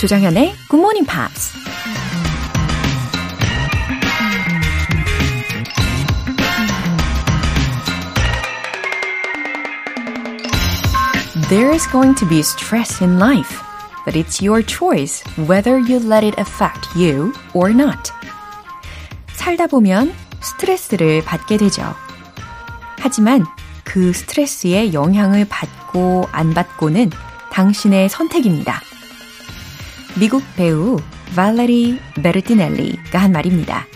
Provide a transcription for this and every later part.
조정현의 Good Morning Pops. There's going to be stress in life, but it's your choice whether you let it affect you or not. 살다 보면 스트레스를 받게 되죠. 하지만 그 스트레스의 영향을 받고 안 받고는 당신의 선택입니다. 미국 배우 발레리 베르티넬리가 한 말입니다.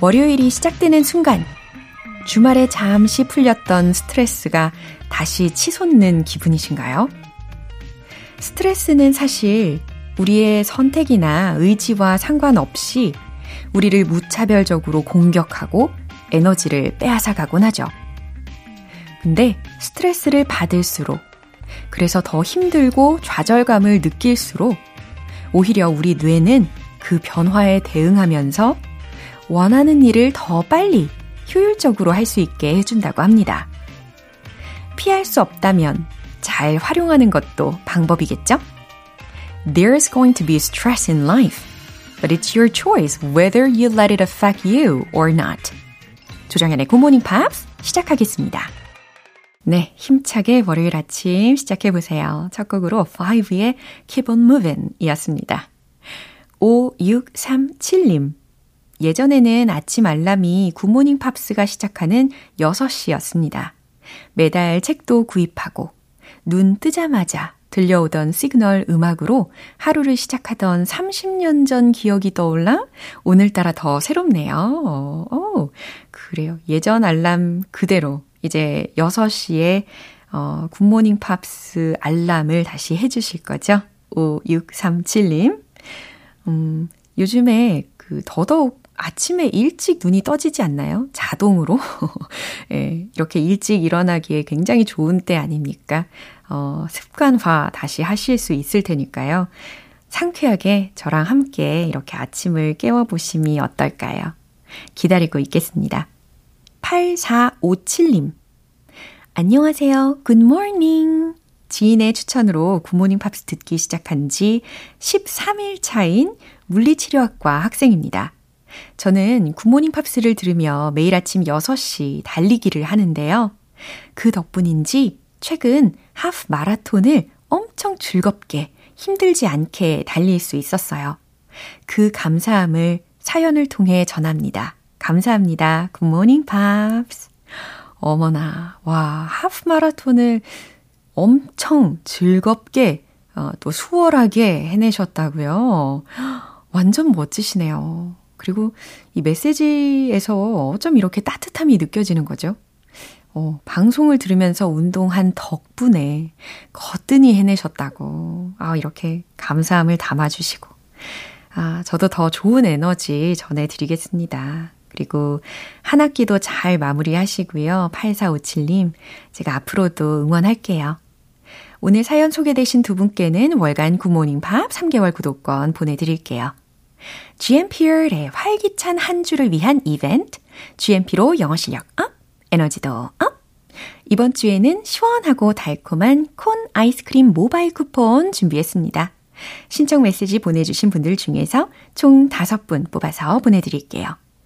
월요일이 시작되는 순간 주말에 잠시 풀렸던 스트레스가 다시 치솟는 기분이신가요? 스트레스는 사실 우리의 선택이나 의지와 상관없이 우리를 무차별적으로 공격하고 에너지를 빼앗아가곤 하죠. 근데 스트레스를 받을수록 그래서 더 힘들고 좌절감을 느낄수록 오히려 우리 뇌는 그 변화에 대응하면서 원하는 일을 더 빨리 효율적으로 할 수 있게 해준다고 합니다. 피할 수 없다면 잘 활용하는 것도 방법이겠죠? There's going to be stress in life, but it's your choice whether you let it affect you or not. 조정현의 Good Morning Pops 시작하겠습니다. 네, 힘차게 월요일 아침 시작해보세요. 첫 곡으로 Five의 Keep on Moving 이었습니다. 5637님. 예전에는 아침 알람이 굿모닝 팝스가 시작하는 6시였습니다. 매달 책도 구입하고 눈 뜨자마자 들려오던 시그널 음악으로 하루를 시작하던 30년 전 기억이 떠올라 오늘따라 더 새롭네요. 어, 어, 그래요. 예전 알람 그대로 이제 6시에 어, 굿모닝 팝스 알람을 다시 해주실 거죠? 5637님. 음, 요즘에 그 더더욱 아침에 일찍 눈이 떠지지 않나요? 자동으로. 예, 이렇게 일찍 일어나기에 굉장히 좋은 때 아닙니까? 어, 습관화 다시 하실 수 있을 테니까요. 상쾌하게 저랑 함께 이렇게 아침을 깨워보심이 어떨까요? 기다리고 있겠습니다. 8457님. 안녕하세요. Good morning. 지인의 추천으로 굿모닝 팝스 듣기 시작한 지 13일 차인 물리치료학과 학생입니다. 저는 굿모닝 팝스를 들으며 매일 아침 6시 달리기를 하는데요. 그 덕분인지 최근 하프 마라톤을 엄청 즐겁게 힘들지 않게 달릴 수 있었어요. 그 감사함을 사연을 통해 전합니다. 감사합니다. 굿모닝 팝스. 어머나, 와, 하프 마라톤을 엄청 즐겁게 어, 또 수월하게 해내셨다고요. 완전 멋지시네요. 그리고 이 메시지에서 어쩜 이렇게 따뜻함이 느껴지는 거죠? 어, 방송을 들으면서 운동한 덕분에 거뜬히 해내셨다고. 아, 이렇게 감사함을 담아주시고. 아, 저도 더 좋은 에너지 전해드리겠습니다. 그리고 한 학기도 잘 마무리하시고요. 8457님, 제가 앞으로도 응원할게요. 오늘 사연 소개되신 두 분께는 월간 굿모닝 팝스 3개월 구독권 보내드릴게요. GMP의 활기찬 한 주를 위한 이벤트, GMP로 영어 실력 up, 에너지도 up! 이번 주에는 시원하고 달콤한 콘 아이스크림 모바일 쿠폰 준비했습니다. 신청 메시지 보내주신 분들 중에서 총 5분 뽑아서 보내드릴게요.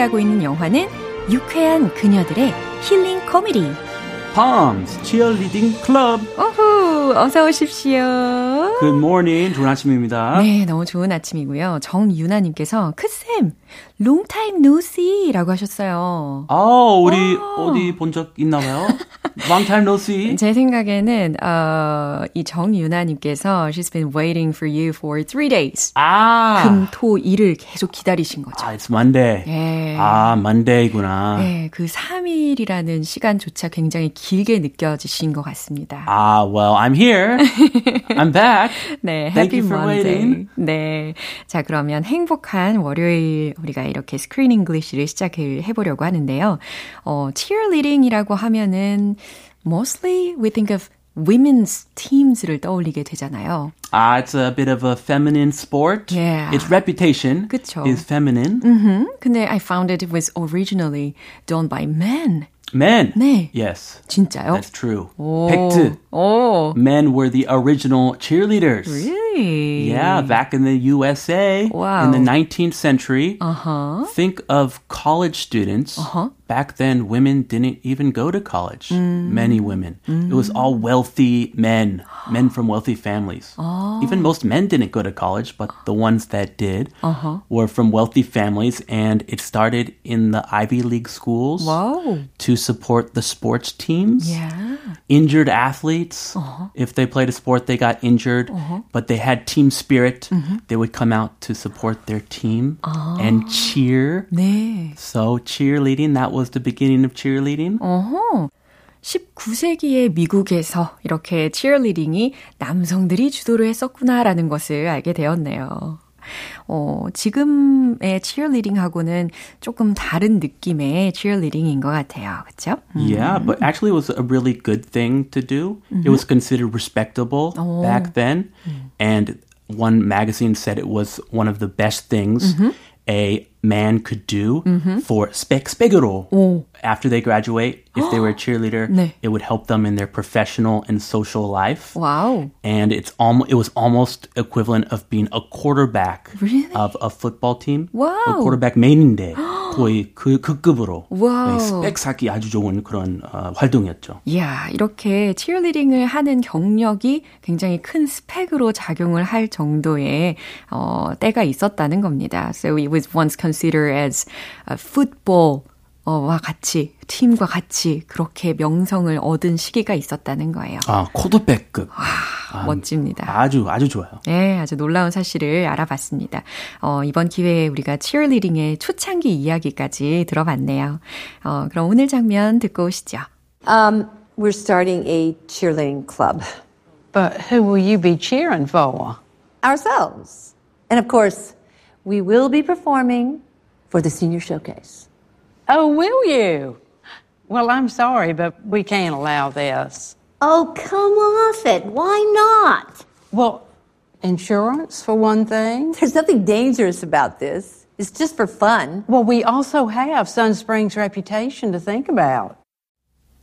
함께하고 있는 영화는 유쾌한 그녀들의 힐링 코미디. Palms Cheerleading Club. 오후, 어서 오십시오. Good morning. 좋은 아침입니다. 네, 너무 좋은 아침이고요. 정유나님께서 크쌤, long time no see라고 하셨어요. 아, 우리 오. 어디 본 적 있나 봐요? Long time no see. 제 생각에는 어, 이 정유나님께서 She's been waiting for you for three days. 아. 금, 토, 일을 계속 기다리신 거죠. 아, it's Monday. 예. 아, Monday구나. 네, 그 3일이라는 시간조차 굉장히 길게 느껴지신 것 같습니다. Ah, well, I'm here. I'm back. 네, Thank Happy you for Monday. waiting. 네. 자, 그러면 행복한 월요일 우리가 이렇게 Screen English를 시작해 보려고 하는데요. 어, cheerleading이라고 하면은 mostly we think of women's teams를 떠올리게 되잖아요. Ah, it's a bit of a feminine sport. Yeah. Its reputation 그쵸. is feminine. 음, 근데 I found it was originally done by men. Men. 네. Yes. 진짜요? That's true. 오. 팩트. 오. Men were the original cheerleaders. Really? Yeah, back in the USA Wow. in the 19th century. Uh-huh. Think of college students. Uh-huh. back then women didn't even go to college. Mm. Many women. Mm. It was all mm. wealthy men, men from wealthy families. Oh. Even most men didn't go to college, but the ones that did uh-huh. were from wealthy families, and it started in the Ivy League schools Whoa. to support the sports teams. Yeah. Injured athletes, uh-huh. if they played a sport, they got injured, uh-huh. but they had team spirit. Mm-hmm. They would come out to support their team and ah. cheer. 네. So cheerleading that was the beginning of cheerleading. 어허. 19세기의 미국에서 이렇게 치어리딩이 남성들이 주도를 했었구나라는 것을 알게 되었네요. 어, 지금의 치어리딩하고는 조금 다른 느낌의 치어리딩인 것 같아요. 그렇죠? Yeah, but actually it was a really good thing to do. It was considered respectable back then. And one magazine said it was one of the best things A man could do for spec speguro. After they graduate, if they were a cheerleader, 네. it would help them in their professional and social life. 와우. And it's almost it was almost equivalent of being a quarterback Really? of a football team. Wow. A quarterback 메인인데 거의 그, 그 급으로 와우. 네, 스펙 쌓기 아주 좋은 그런 어, 활동이었죠. 이야, 이렇게 치어리딩을 하는 경력이 굉장히 큰 스펙으로 작용을 할 정도의 어, 때가 있었다는 겁니다. So it was once considered as a football 와 같이 팀과 같이 그렇게 명성을 얻은 시기가 있었다는 거예요. 아 코드백급 멋집니다. 아주 아주 좋아요. 네, 아주 놀라운 사실을 알아봤습니다. 어, 이번 기회에 우리가 치어리딩의 초창기 이야기까지 들어봤네요. 어, 그럼 오늘 장면 듣고 오시죠. Um, we're starting a cheerleading club But who will you be cheering for? ourselves. And of course, we will be performing for the senior showcase. Oh, will you? Well, I'm sorry, but we can't allow this. Oh, come off it. Why not? Well, insurance, for one thing. There's nothing dangerous about this. It's just for fun. Well, we also have Sun Springs' reputation to think about.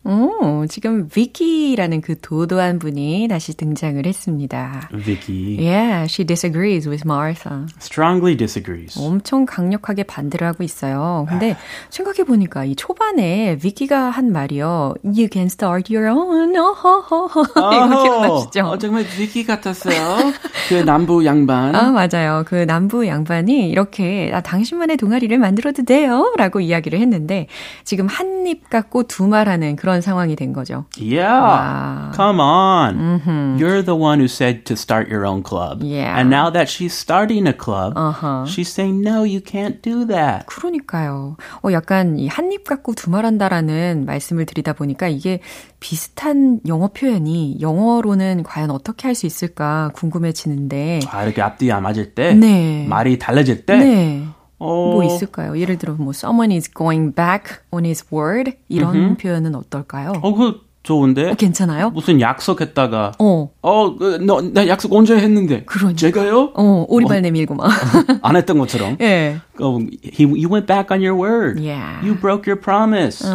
오, 지금 비키라는 그 도도한 분이 다시 등장을 했습니다. Vicky Yeah, she disagrees with Martha. strongly disagrees. 엄청 강력하게 반대를 하고 있어요. 근데 생각해 보니까 이 초반에 비키가 한 말이요. You can start your own. 어허허허. 이거 기억나시죠? 어, 정말 비키 같았어요. 그 남부 양반. 아, 맞아요. 그 남부 양반이 이렇게, 아, 당신만의 동아리를 만들어도 돼요? 라고 이야기를 했는데, 지금 한 입 갖고 두 말하는 그런 상황이 된 거죠. Yeah. Wow. Come on. You're the one who said to start your own club. Yeah. And now that she's starting a club, Uh-huh. she's saying, no, you can't do that. 그러니까요. 어, 약간 이 한입 갖고 두 말한다라는 말씀을 드리다 보니까 이게 비슷한 영어 표현이 영어로는 과연 어떻게 할 수 있을까 궁금해지는데, 아, 이렇게 앞뒤 안 맞을 때, 네. 말이 달라질 때, 네. 어, 뭐 있을까요? 예를 들어 뭐 someone is going back on his word 이런 표현은 어떨까요? 어, 그 좋은데? 어, 괜찮아요? 무슨 약속했다가, 어. 어, 그, 너, 나 약속 언제 했는데? 그러니까. 제가요? 어, 오리발 내밀고 막. 안 했던 것처럼. 예. 어, he, you went back on your word. Yeah. You broke your promise.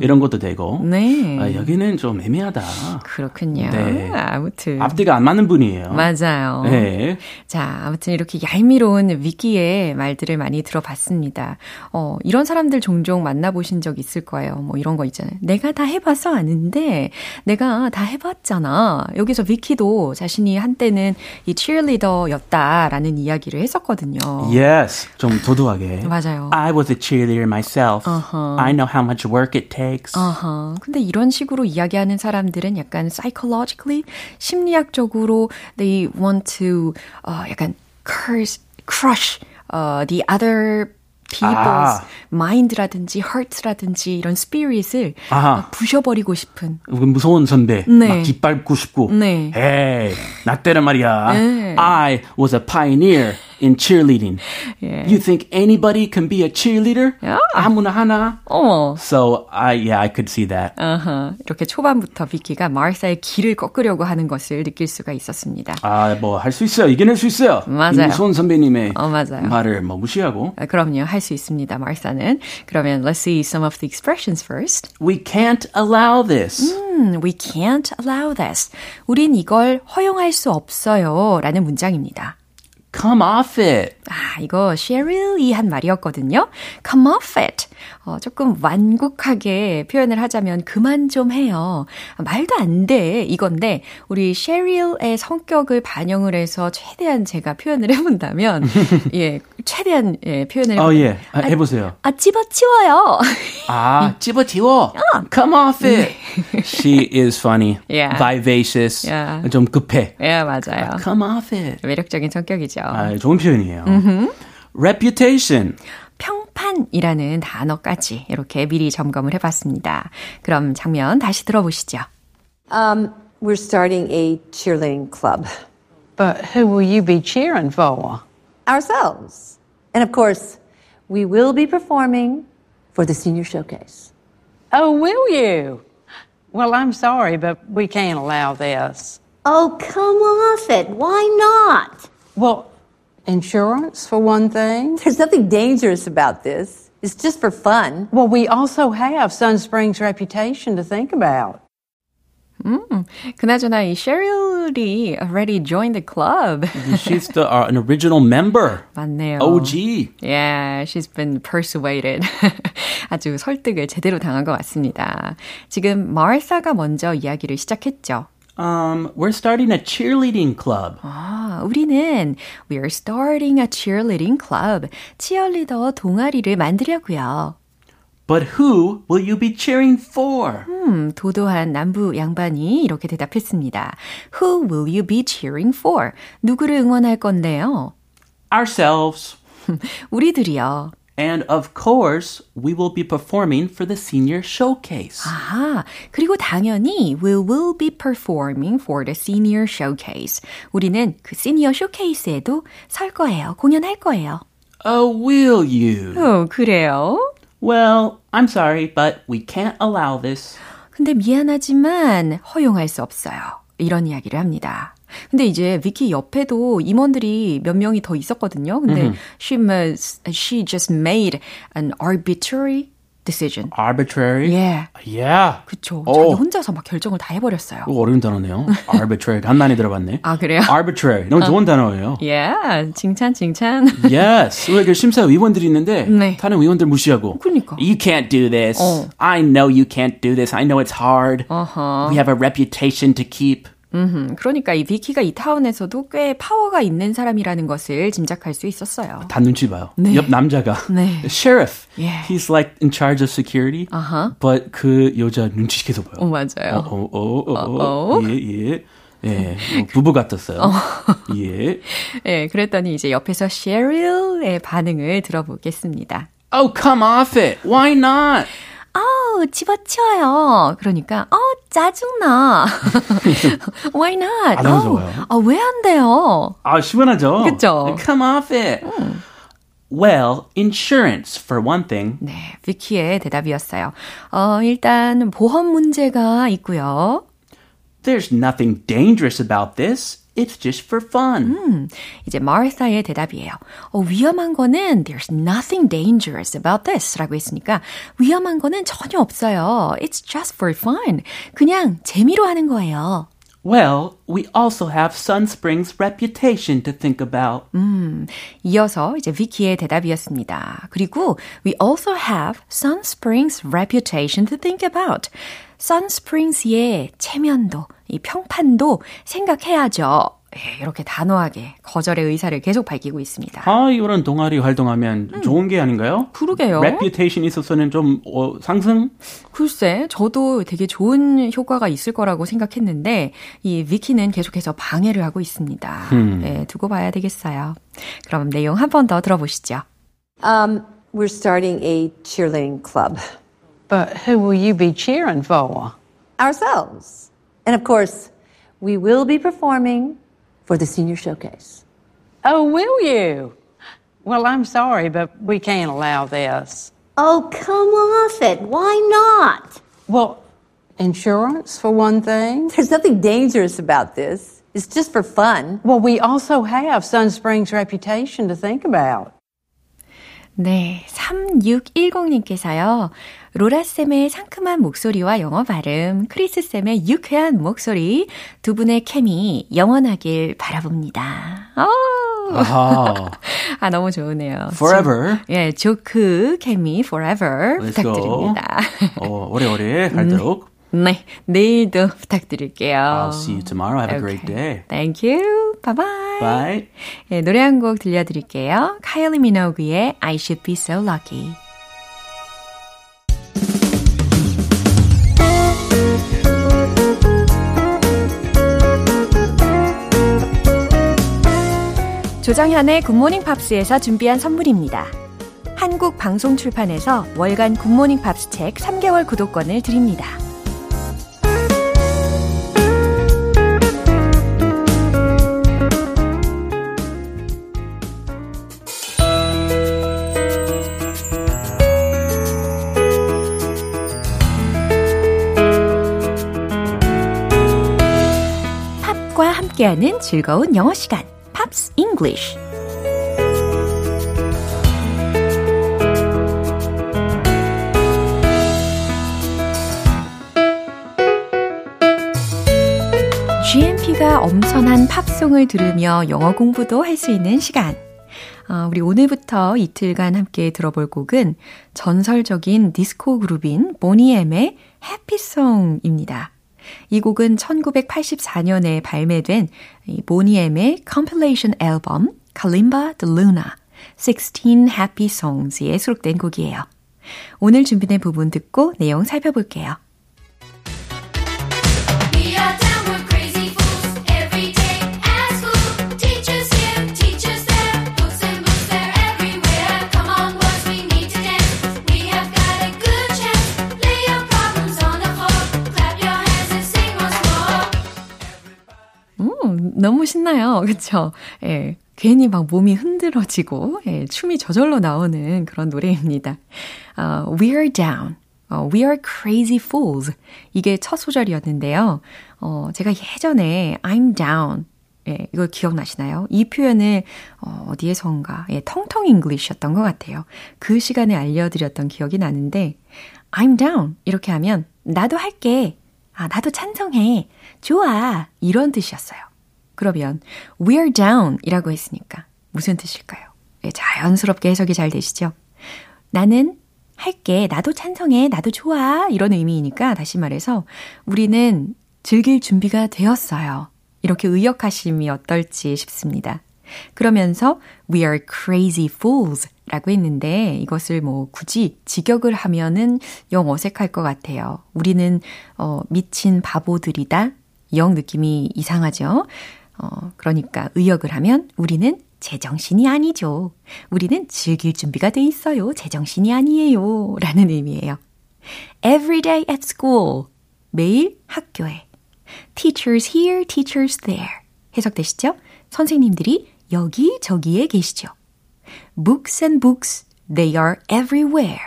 이런 것도 되고. 네. 아, 여기는 좀 애매하다. 그렇군요. 네. 아무튼. 앞뒤가 안 맞는 분이에요. 맞아요. 네. 자, 아무튼 이렇게 얄미로운 위기의 말들을 많이 들어봤습니다. 어, 이런 사람들 종종 만나보신 적 있을 거예요. 뭐 이런 거 있잖아요. 내가 다 해봐서 아는데, 내가 다 해봤잖아. 여기서 비키도 자신이 한때는 이 cheerleader였다라는 이야기를 했었거든요. Yes. 좀 도도하게. 맞아요. I was a cheerleader myself. Uh-huh. I know how much work it takes. 아하. 근데 이런 식으로 이야기하는 사람들은 약간 psychologically, 심리학적으로 they want to 어, 약간 curse, crush uh, the other people's 아. mind라든지 heart라든지 이런 spirit을. 막 부셔버리고 싶은 무서운 선배. 네. 막 깃밟고 싶고. 네. 에이, 나 때는 말이야. 네. I was a pioneer in cheerleading. 예. You think anybody can be a cheerleader? Yeah. 아무나 하나? 어머. So, I, yeah, I could see that. 아하. 이렇게 초반부터 비키가 마르사의 길을 꺾으려고 하는 것을 느낄 수가 있었습니다. 아, 뭐, 할 수 있어요. 이겨낼 수 있어요. 맞아요. 이무소은 선배님의 어, 맞아요. 말을 뭐 무시하고. 아, 그럼요. 할 수 있습니다. 마르사는. 그러면 let's see some of the expressions first. We can't allow this. 음, we can't allow this. 우린 이걸 허용할 수 없어요. 라는 문장입니다. Come off it. 아, 이거 셰릴이 한 말이었거든요. Come off it. 어, 조금 완곡하게 표현을 하자면 그만 좀 해요. 아, 말도 안 돼. 이건데 우리 셰릴의 성격을 반영을 해서 최대한 제가 표현을 해 본다면 예, 최대한 예, 표현을 어, 예. 아, 해 보세요. 아, 집어치워요. 아, 집어치워. Come off it. She is funny. Yeah. Vivacious. Yeah. 좀 급해. 예, 맞아요. Come off it. 매력적인 성격이죠. 아, 좋은 표현이에요. Reputation. 평판이라는 단어까지 이렇게 미리 점검을 해봤습니다. 그럼 장면 다시 들어보시죠. Um, we're starting a cheerleading club But who will you be cheering for? ourselves. And of course, we will be performing for the senior showcase. Oh, will you? Well, I'm sorry, but we can't allow this. Oh, come off it. Why not? Well, insurance for one thing. There's nothing dangerous about this. It's just for fun. Well, we also have Sun Springs' reputation to think about. 그나저나 이 셰릴이 already joined the club. She's the, uh, an original member. 맞네요. OG. Yeah, she's been persuaded. 아주 설득을 제대로 당한 것 같습니다. 지금 마르사가 먼저 이야기를 시작했죠. Um, we're starting a cheerleading club. 아, 우리는 we're starting a cheerleading club. 치어리더 동아리를 만들려고요. But who will you be cheering for? 음, 도도한 남부 양반이 이렇게 대답했습니다. Who will you be cheering for? 누구를 응원할 건데요? Ourselves. 우리들이요. And of course, we will be performing for the senior showcase. 아, 그리고 당연히 we will be performing for the senior showcase. 우리는 그 시니어 쇼케이스에도 설 거예요. 공연할 거예요. Oh, will you? 어, 그래요? Well, I'm sorry, but we can't allow this. 근데 미안하지만 허용할 수 없어요. 이런 이야기를 합니다. 근데 이제 비키 옆에도 임원들이 몇 명이 더 있었거든요. 근데 she must, she just made an arbitrary decision. Arbitrary? 예. Yeah. 그쵸. 어. 자기 혼자서 막 결정을 다 해버렸어요. 이거 어려운 단어네요. Arbitrary. 간만에 들어봤네. 아, 그래요? Arbitrary. 너무 좋은 단어예요. 예, 칭찬, 칭찬. Yes. 왜 그 심사위원들이 있는데 네. 다른 위원들 무시하고 그러니까. You can't do this. 어. I know you can't do this. I know it's hard. 어허. We have a reputation to keep. 음, 그러니까 이 비키가 이 타운에서도 꽤 파워가 있는 사람이라는 것을 짐작할 수 있었어요. 다 눈치 봐요. 네. 옆 남자가 네. sheriff. Yeah. He's like in charge of security. 아하. But 그 여자 눈치 계속 봐요. 어, 맞아요. 어, 어, 어, 어, 어, 어. 예, 예. 예, 뭐 부부 같았어요. 예. 예, 그랬더니 이제 옆에서 셰릴의 반응을 들어보겠습니다. Oh, come off it. Why not? 아우, 집어치워요. 그러니까, 어, 짜증나. Why not? 아, 너무 아우. 아, 왜 안 돼요? 아, 시원하죠? 그쵸? Come off it. Well, insurance, for one thing. 네, 비키의 대답이었어요. 어, 일단 보험 문제가 있고요. There's nothing dangerous about this. It's just for fun. 이제 마르사의 대답이에요. 어, 위험한 거는 there's nothing dangerous about this 라고 했으니까 위험한 거는 전혀 없어요. It's just for fun. 그냥 재미로 하는 거예요. Well, we also have Sun Spring's reputation to think about. 이어서 이제 비키의 대답이었습니다. 그리고 we also have Sun Spring's reputation to think about. Sunsprings의 체면도, 이 평판도 생각해야죠. 예, 이렇게 단호하게 거절의 의사를 계속 밝히고 있습니다. 아, 이런 동아리 활동하면 음. 좋은 게 아닌가요? 그러게요. reputation 있어서는 좀 어, 상승? 글쎄, 저도 되게 좋은 효과가 있을 거라고 생각했는데 이 위키는 계속해서 방해를 하고 있습니다. 음. 네, 두고 봐야 되겠어요. 그럼 내용 한 번 더 들어보시죠. Um, we're starting a cheerleading club. But who will you be cheering for? Ourselves. And of course, we will be performing for the senior showcase. Oh, will you? Well, I'm sorry, but we can't allow this. Oh, come off it. Why not? Well, insurance, for one thing. There's nothing dangerous about this. It's just for fun. Well, we also have Sun Springs' reputation to think about. 네, 3610님께서요. 로라쌤의 상큼한 목소리와 영어 발음, 크리스쌤의 유쾌한 목소리, 두 분의 케미 영원하길 바라봅니다. 어. 아, 너무 좋으네요. Forever. 조, 예, 조크 케미 forever Let's 부탁드립니다. 어, 오래오래 할도록. 네, 내일도 부탁드릴게요. I'll see you tomorrow. Have okay. a great day. Thank you. Bye bye. Bye. 네, 노래 한 곡 들려드릴게요. 카일리 미노그의 I Should Be So Lucky. 조장현의 굿모닝 팝스에서 준비한 선물입니다. 한국 방송 출판에서 월간 굿모닝 팝스 책 3개월 구독권을 드립니다. 함께하는 즐거운 영어 시간, Pops English. GMP가 엄선한 팝송을 들으며 영어 공부도 할 수 있는 시간. 어, 우리 오늘부터 이틀간 함께 들어볼 곡은 전설적인 디스코 그룹인 보니엠의 Happy Song입니다. 이 곡은 1984년에 발매된 보니엠의 compilation 앨범 Kalimba de Luna 16 Happy Songs에 수록된 곡이에요. 오늘 준비된 부분 듣고 내용 살펴볼게요. 너무 신나요. 그쵸? 예. 괜히 막 몸이 흔들어지고, 예, 춤이 저절로 나오는 그런 노래입니다. 어, We're Down. 어, We are crazy fools. 이게 첫 소절이었는데요. 어, 제가 예전에 I'm down. 예, 이걸 기억나시나요? 이 표현을 어, 어디에선가 예, 텅텅 English였던 것 같아요. 그 시간에 알려드렸던 기억이 나는데 I'm down 이렇게 하면 나도 할게. 아, 나도 찬성해. 좋아. 이런 뜻이었어요. 그러면 we're down 이라고 했으니까 무슨 뜻일까요? 네, 자연스럽게 해석이 잘 되시죠? 나는 할게, 나도 찬성해, 나도 좋아 이런 의미이니까 다시 말해서 우리는 즐길 준비가 되었어요. 이렇게 의역하심이 어떨지 싶습니다. 그러면서 we are crazy fools 라고 했는데 이것을 뭐 굳이 직역을 하면은 영 어색할 것 같아요. 우리는 어, 미친 바보들이다. 영 느낌이 이상하죠? 어, 그러니까 의역을 하면 우리는 제정신이 아니죠. 우리는 즐길 준비가 돼 있어요. 제정신이 아니에요. 라는 의미예요. Every day at school. 매일 학교에. Teachers here, teachers there. 해석되시죠? 선생님들이 여기 저기에 계시죠. Books and books, they are everywhere.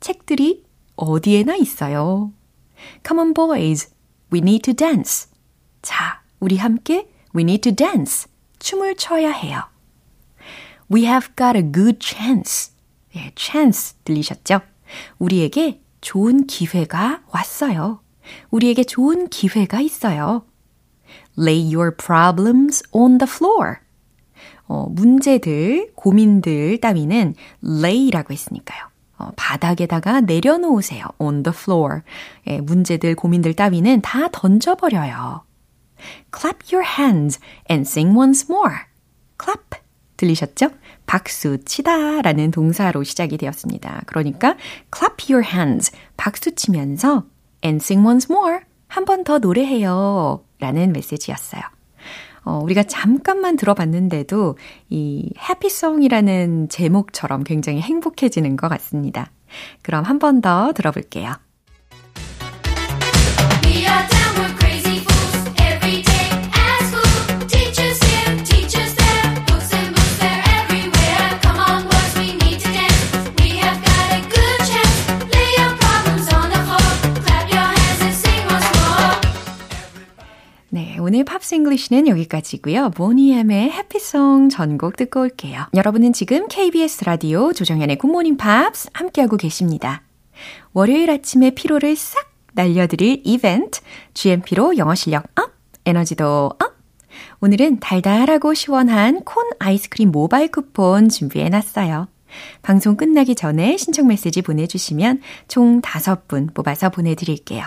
책들이 어디에나 있어요. Come on boys, we need to dance. 자, 우리 함께 We need to dance. 춤을 춰야 해요. We have got a good chance. 예, chance 들리셨죠? 우리에게 좋은 기회가 왔어요. 우리에게 좋은 기회가 있어요. Lay your problems on the floor. 어, 문제들, 고민들 따위는 lay라고 했으니까요. 어, 바닥에다가 내려놓으세요. on the floor. 예, 문제들, 고민들 따위는 다 던져버려요. Clap your hands and sing once more. clap. 들리셨죠? 박수 치다 라는 동사로 시작이 되었습니다. 그러니까 clap your hands. 박수 치면서 and sing once more. 한 번 더 노래해요. 라는 메시지였어요. 어, 우리가 잠깐만 들어봤는데도 이 해피송이라는 제목처럼 굉장히 행복해지는 것 같습니다. 그럼 한 번 더 들어볼게요. 오늘 Pops English는 여기까지고요. 보니엠의 Happy Song 전곡 듣고 올게요. 여러분은 지금 KBS 라디오 조정현의 Good Morning Pops 함께하고 계십니다. 월요일 아침에 피로를 싹 날려드릴 이벤트 GMP로 영어 실력 up, 에너지도 up. 오늘은 달달하고 시원한 콘 아이스크림 모바일 쿠폰 준비해놨어요. 방송 끝나기 전에 신청 메시지 보내주시면 총 5분 뽑아서 보내드릴게요.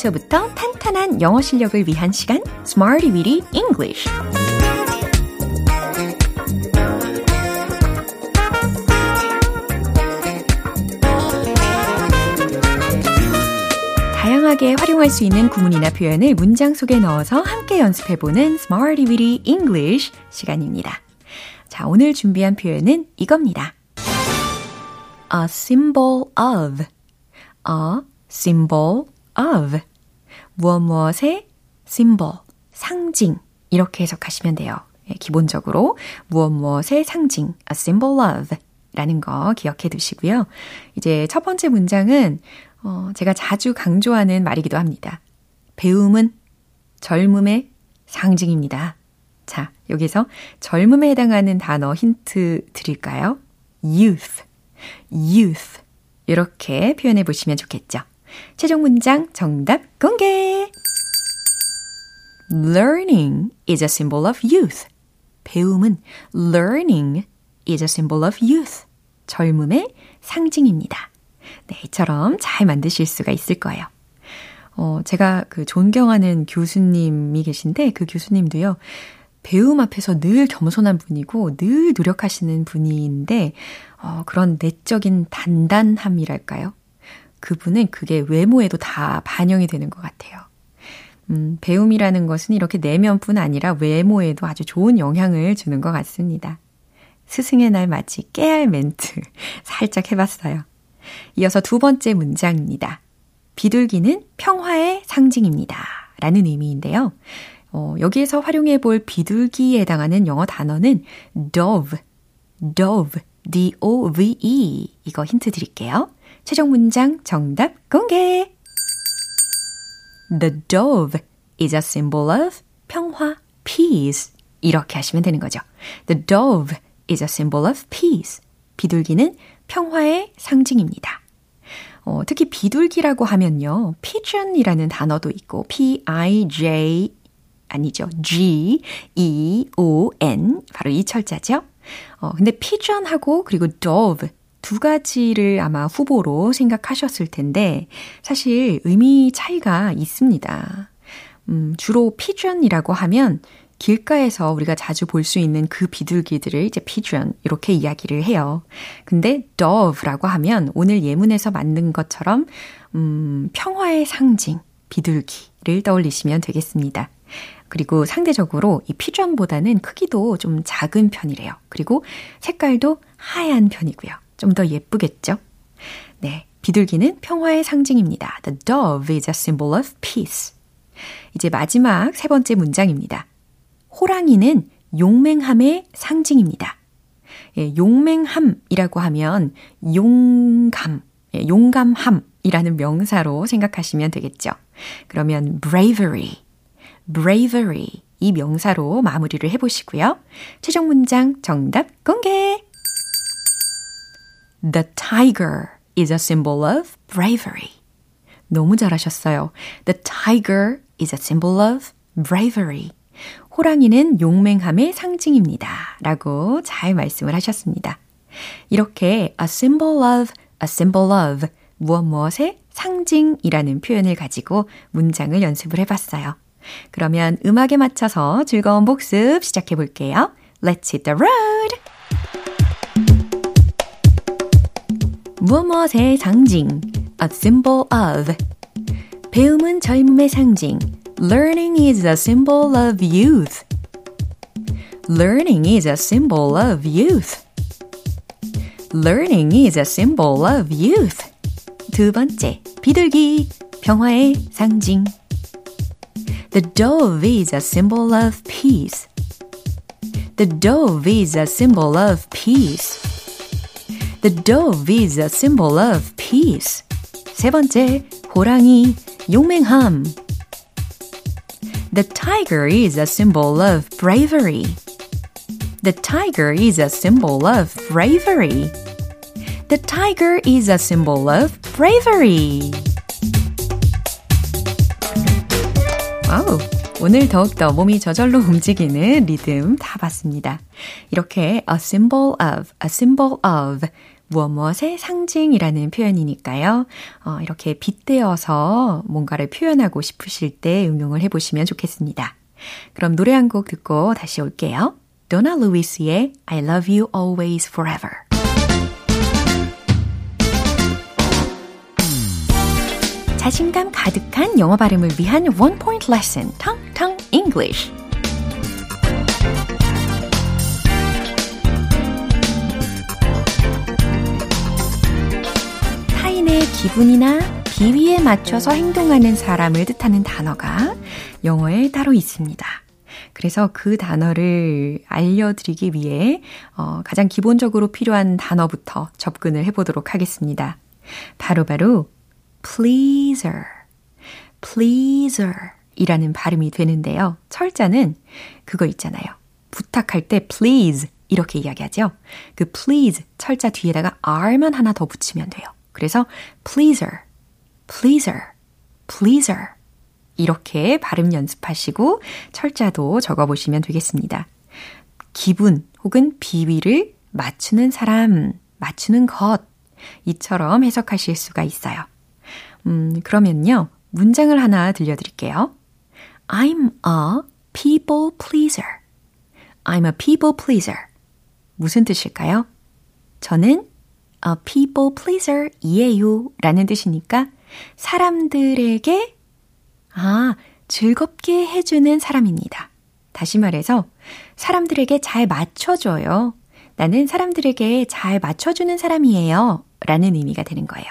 기초부터 탄탄한 영어 실력을 위한 시간 Smarty Weedy English 다양하게 활용할 수 있는 구문이나 표현을 문장 속에 넣어서 함께 연습해보는 Smarty Weedy English 시간입니다. 자, 오늘 준비한 표현은 이겁니다. A symbol of. A symbol of. 무엇 무엇의 symbol, 상징 이렇게 해석하시면 돼요. 예, 기본적으로 무엇 무엇의 상징, a symbol of 라는 거 기억해 두시고요. 이제 첫 번째 문장은 어, 제가 자주 강조하는 말이기도 합니다. 배움은 젊음의 상징입니다. 자, 여기서 젊음에 해당하는 단어 힌트 드릴까요? youth, youth. 이렇게 표현해 보시면 좋겠죠. 최종 문장 정답 공개! Learning is a symbol of youth. 배움은 learning is a symbol of youth. 젊음의 상징입니다. 네, 이처럼 잘 만드실 수가 있을 거예요. 어, 제가 그 존경하는 교수님이 계신데 그 교수님도요. 배움 앞에서 늘 겸손한 분이고 늘 노력하시는 분인데 어, 그런 내적인 단단함이랄까요? 그분은 그게 외모에도 다 반영이 되는 것 같아요. 음, 배움이라는 것은 이렇게 내면뿐 아니라 외모에도 아주 좋은 영향을 주는 것 같습니다. 스승의 날 마치 깨알 멘트 살짝 해봤어요. 이어서 두 번째 문장입니다. 비둘기는 평화의 상징입니다. 라는 의미인데요. 어, 여기에서 활용해 볼 비둘기에 해당하는 영어 단어는 dove, dove, d-o-v-e. 이거 힌트 드릴게요. 최종 문장 정답 공개! The dove is a symbol of 평화, peace. 이렇게 하시면 되는 거죠. The dove is a symbol of peace. 비둘기는 평화의 상징입니다. 어, 특히 비둘기라고 하면요. pigeon이라는 단어도 있고 p-i-j 아니죠. g-e-o-n 바로 이 철자죠. 어, 근데 pigeon하고 그리고 dove 두 가지를 아마 후보로 생각하셨을 텐데 사실 의미 차이가 있습니다. 음, 주로 피전이라고 하면 길가에서 우리가 자주 볼 수 있는 그 비둘기들을 이제 피전 이렇게 이야기를 해요. 근데 dove라고 하면 오늘 예문에서 만든 것처럼 음, 평화의 상징 비둘기를 떠올리시면 되겠습니다. 그리고 상대적으로 이 피전보다는 크기도 좀 작은 편이래요. 그리고 색깔도 하얀 편이고요. 좀 더 예쁘겠죠? 네. 비둘기는 평화의 상징입니다. The dove is a symbol of peace. 이제 마지막 세 번째 문장입니다. 호랑이는 용맹함의 상징입니다. 예, 용맹함이라고 하면 용감, 예, 예, 용감함이라는 명사로 생각하시면 되겠죠. 그러면 bravery, bravery 이 명사로 마무리를 해보시고요. 최종 문장 정답 공개! The tiger is a symbol of bravery. 너무 잘하셨어요. The tiger is a symbol of bravery. 호랑이는 용맹함의 상징입니다. 라고 잘 말씀을 하셨습니다. 이렇게 a symbol of, a symbol of 무엇 무엇의 상징이라는 표현을 가지고 문장을 연습을 해봤어요. 그러면 음악에 맞춰서 즐거운 복습 시작해 볼게요. Let's hit the road! 무엇 무엇의 상징, a symbol of. 배움은 젊음의 상징. Learning is a symbol of youth. Learning is a symbol of youth. Learning is a symbol of youth. 두 번째, 비둘기, 평화의 상징. The dove is a symbol of peace. The dove is a symbol of peace. The dove is a symbol of peace. 세 번째, 호랑이, 용맹함. The tiger is a symbol of bravery. The tiger is a symbol of bravery. The tiger is a symbol of bravery. 와우. 오늘 더욱더 몸이 저절로 움직이는 리듬 다 봤습니다. 이렇게 a symbol of, a symbol of 무엇 무엇의 상징이라는 표현이니까요. 어, 이렇게 빗대어서 뭔가를 표현하고 싶으실 때 응용을 해보시면 좋겠습니다. 그럼 노래 한 곡 듣고 다시 올게요. 도나 루이스의 I love you always forever. 자신감 가득한 영어 발음을 위한 원 포인트 레슨, 텅텅 English. 타인의 기분이나 비위에 맞춰서 행동하는 사람을 뜻하는 단어가 영어에 따로 있습니다. 그래서 그 단어를 알려드리기 위해 어, 가장 기본적으로 필요한 단어부터 접근을 해보도록 하겠습니다. 바로바로 바로 pleaser, pleaser 이라는 발음이 되는데요. 철자는 그거 있잖아요. 부탁할 때 please 이렇게 이야기하죠. 그 please 철자 뒤에다가 r만 하나 더 붙이면 돼요. 그래서 pleaser, pleaser, pleaser 이렇게 발음 연습하시고 철자도 적어보시면 되겠습니다. 기분 혹은 비위를 맞추는 사람, 맞추는 것 이처럼 해석하실 수가 있어요. 음, 그러면요. 문장을 하나 들려드릴게요. I'm a people pleaser. I'm a people pleaser. 무슨 뜻일까요? 저는 a people pleaser 이에요. 라는 뜻이니까 사람들에게, 아, 즐겁게 해주는 사람입니다. 다시 말해서 사람들에게 잘 맞춰줘요. 나는 사람들에게 잘 맞춰주는 사람이에요. 라는 의미가 되는 거예요.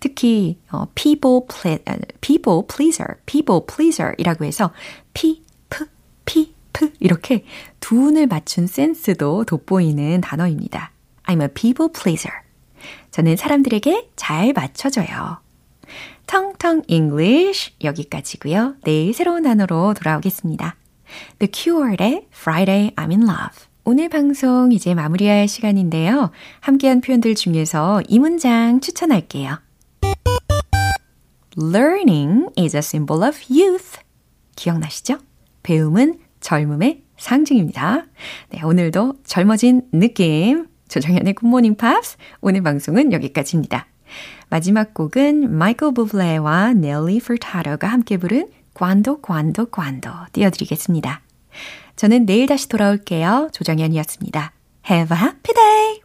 특히 어, people, ple, people pleaser, people pleaser이라고 해서 p, p, p, p 이렇게 두 운을 맞춘 센스도 돋보이는 단어입니다. I'm a people pleaser. 저는 사람들에게 잘 맞춰줘요. 텅텅 English 여기까지고요. 내일 새로운 단어로 돌아오겠습니다. The Cure의 Friday I'm in Love. 오늘 방송 이제 마무리할 시간인데요. 함께한 표현들 중에서 이 문장 추천할게요. Learning is a symbol of youth. 기억나시죠? 배움은 젊음의 상징입니다. 네, 오늘도 젊어진 느낌. 조정현의 Good Morning Pops. 오늘 방송은 여기까지입니다. 마지막 곡은 마이클 부블레와 넬리 퍼타도가 함께 부른 Quando Quando Quando 띄워드리겠습니다. 저는 내일 다시 돌아올게요. 조정현이었습니다. Have a happy day!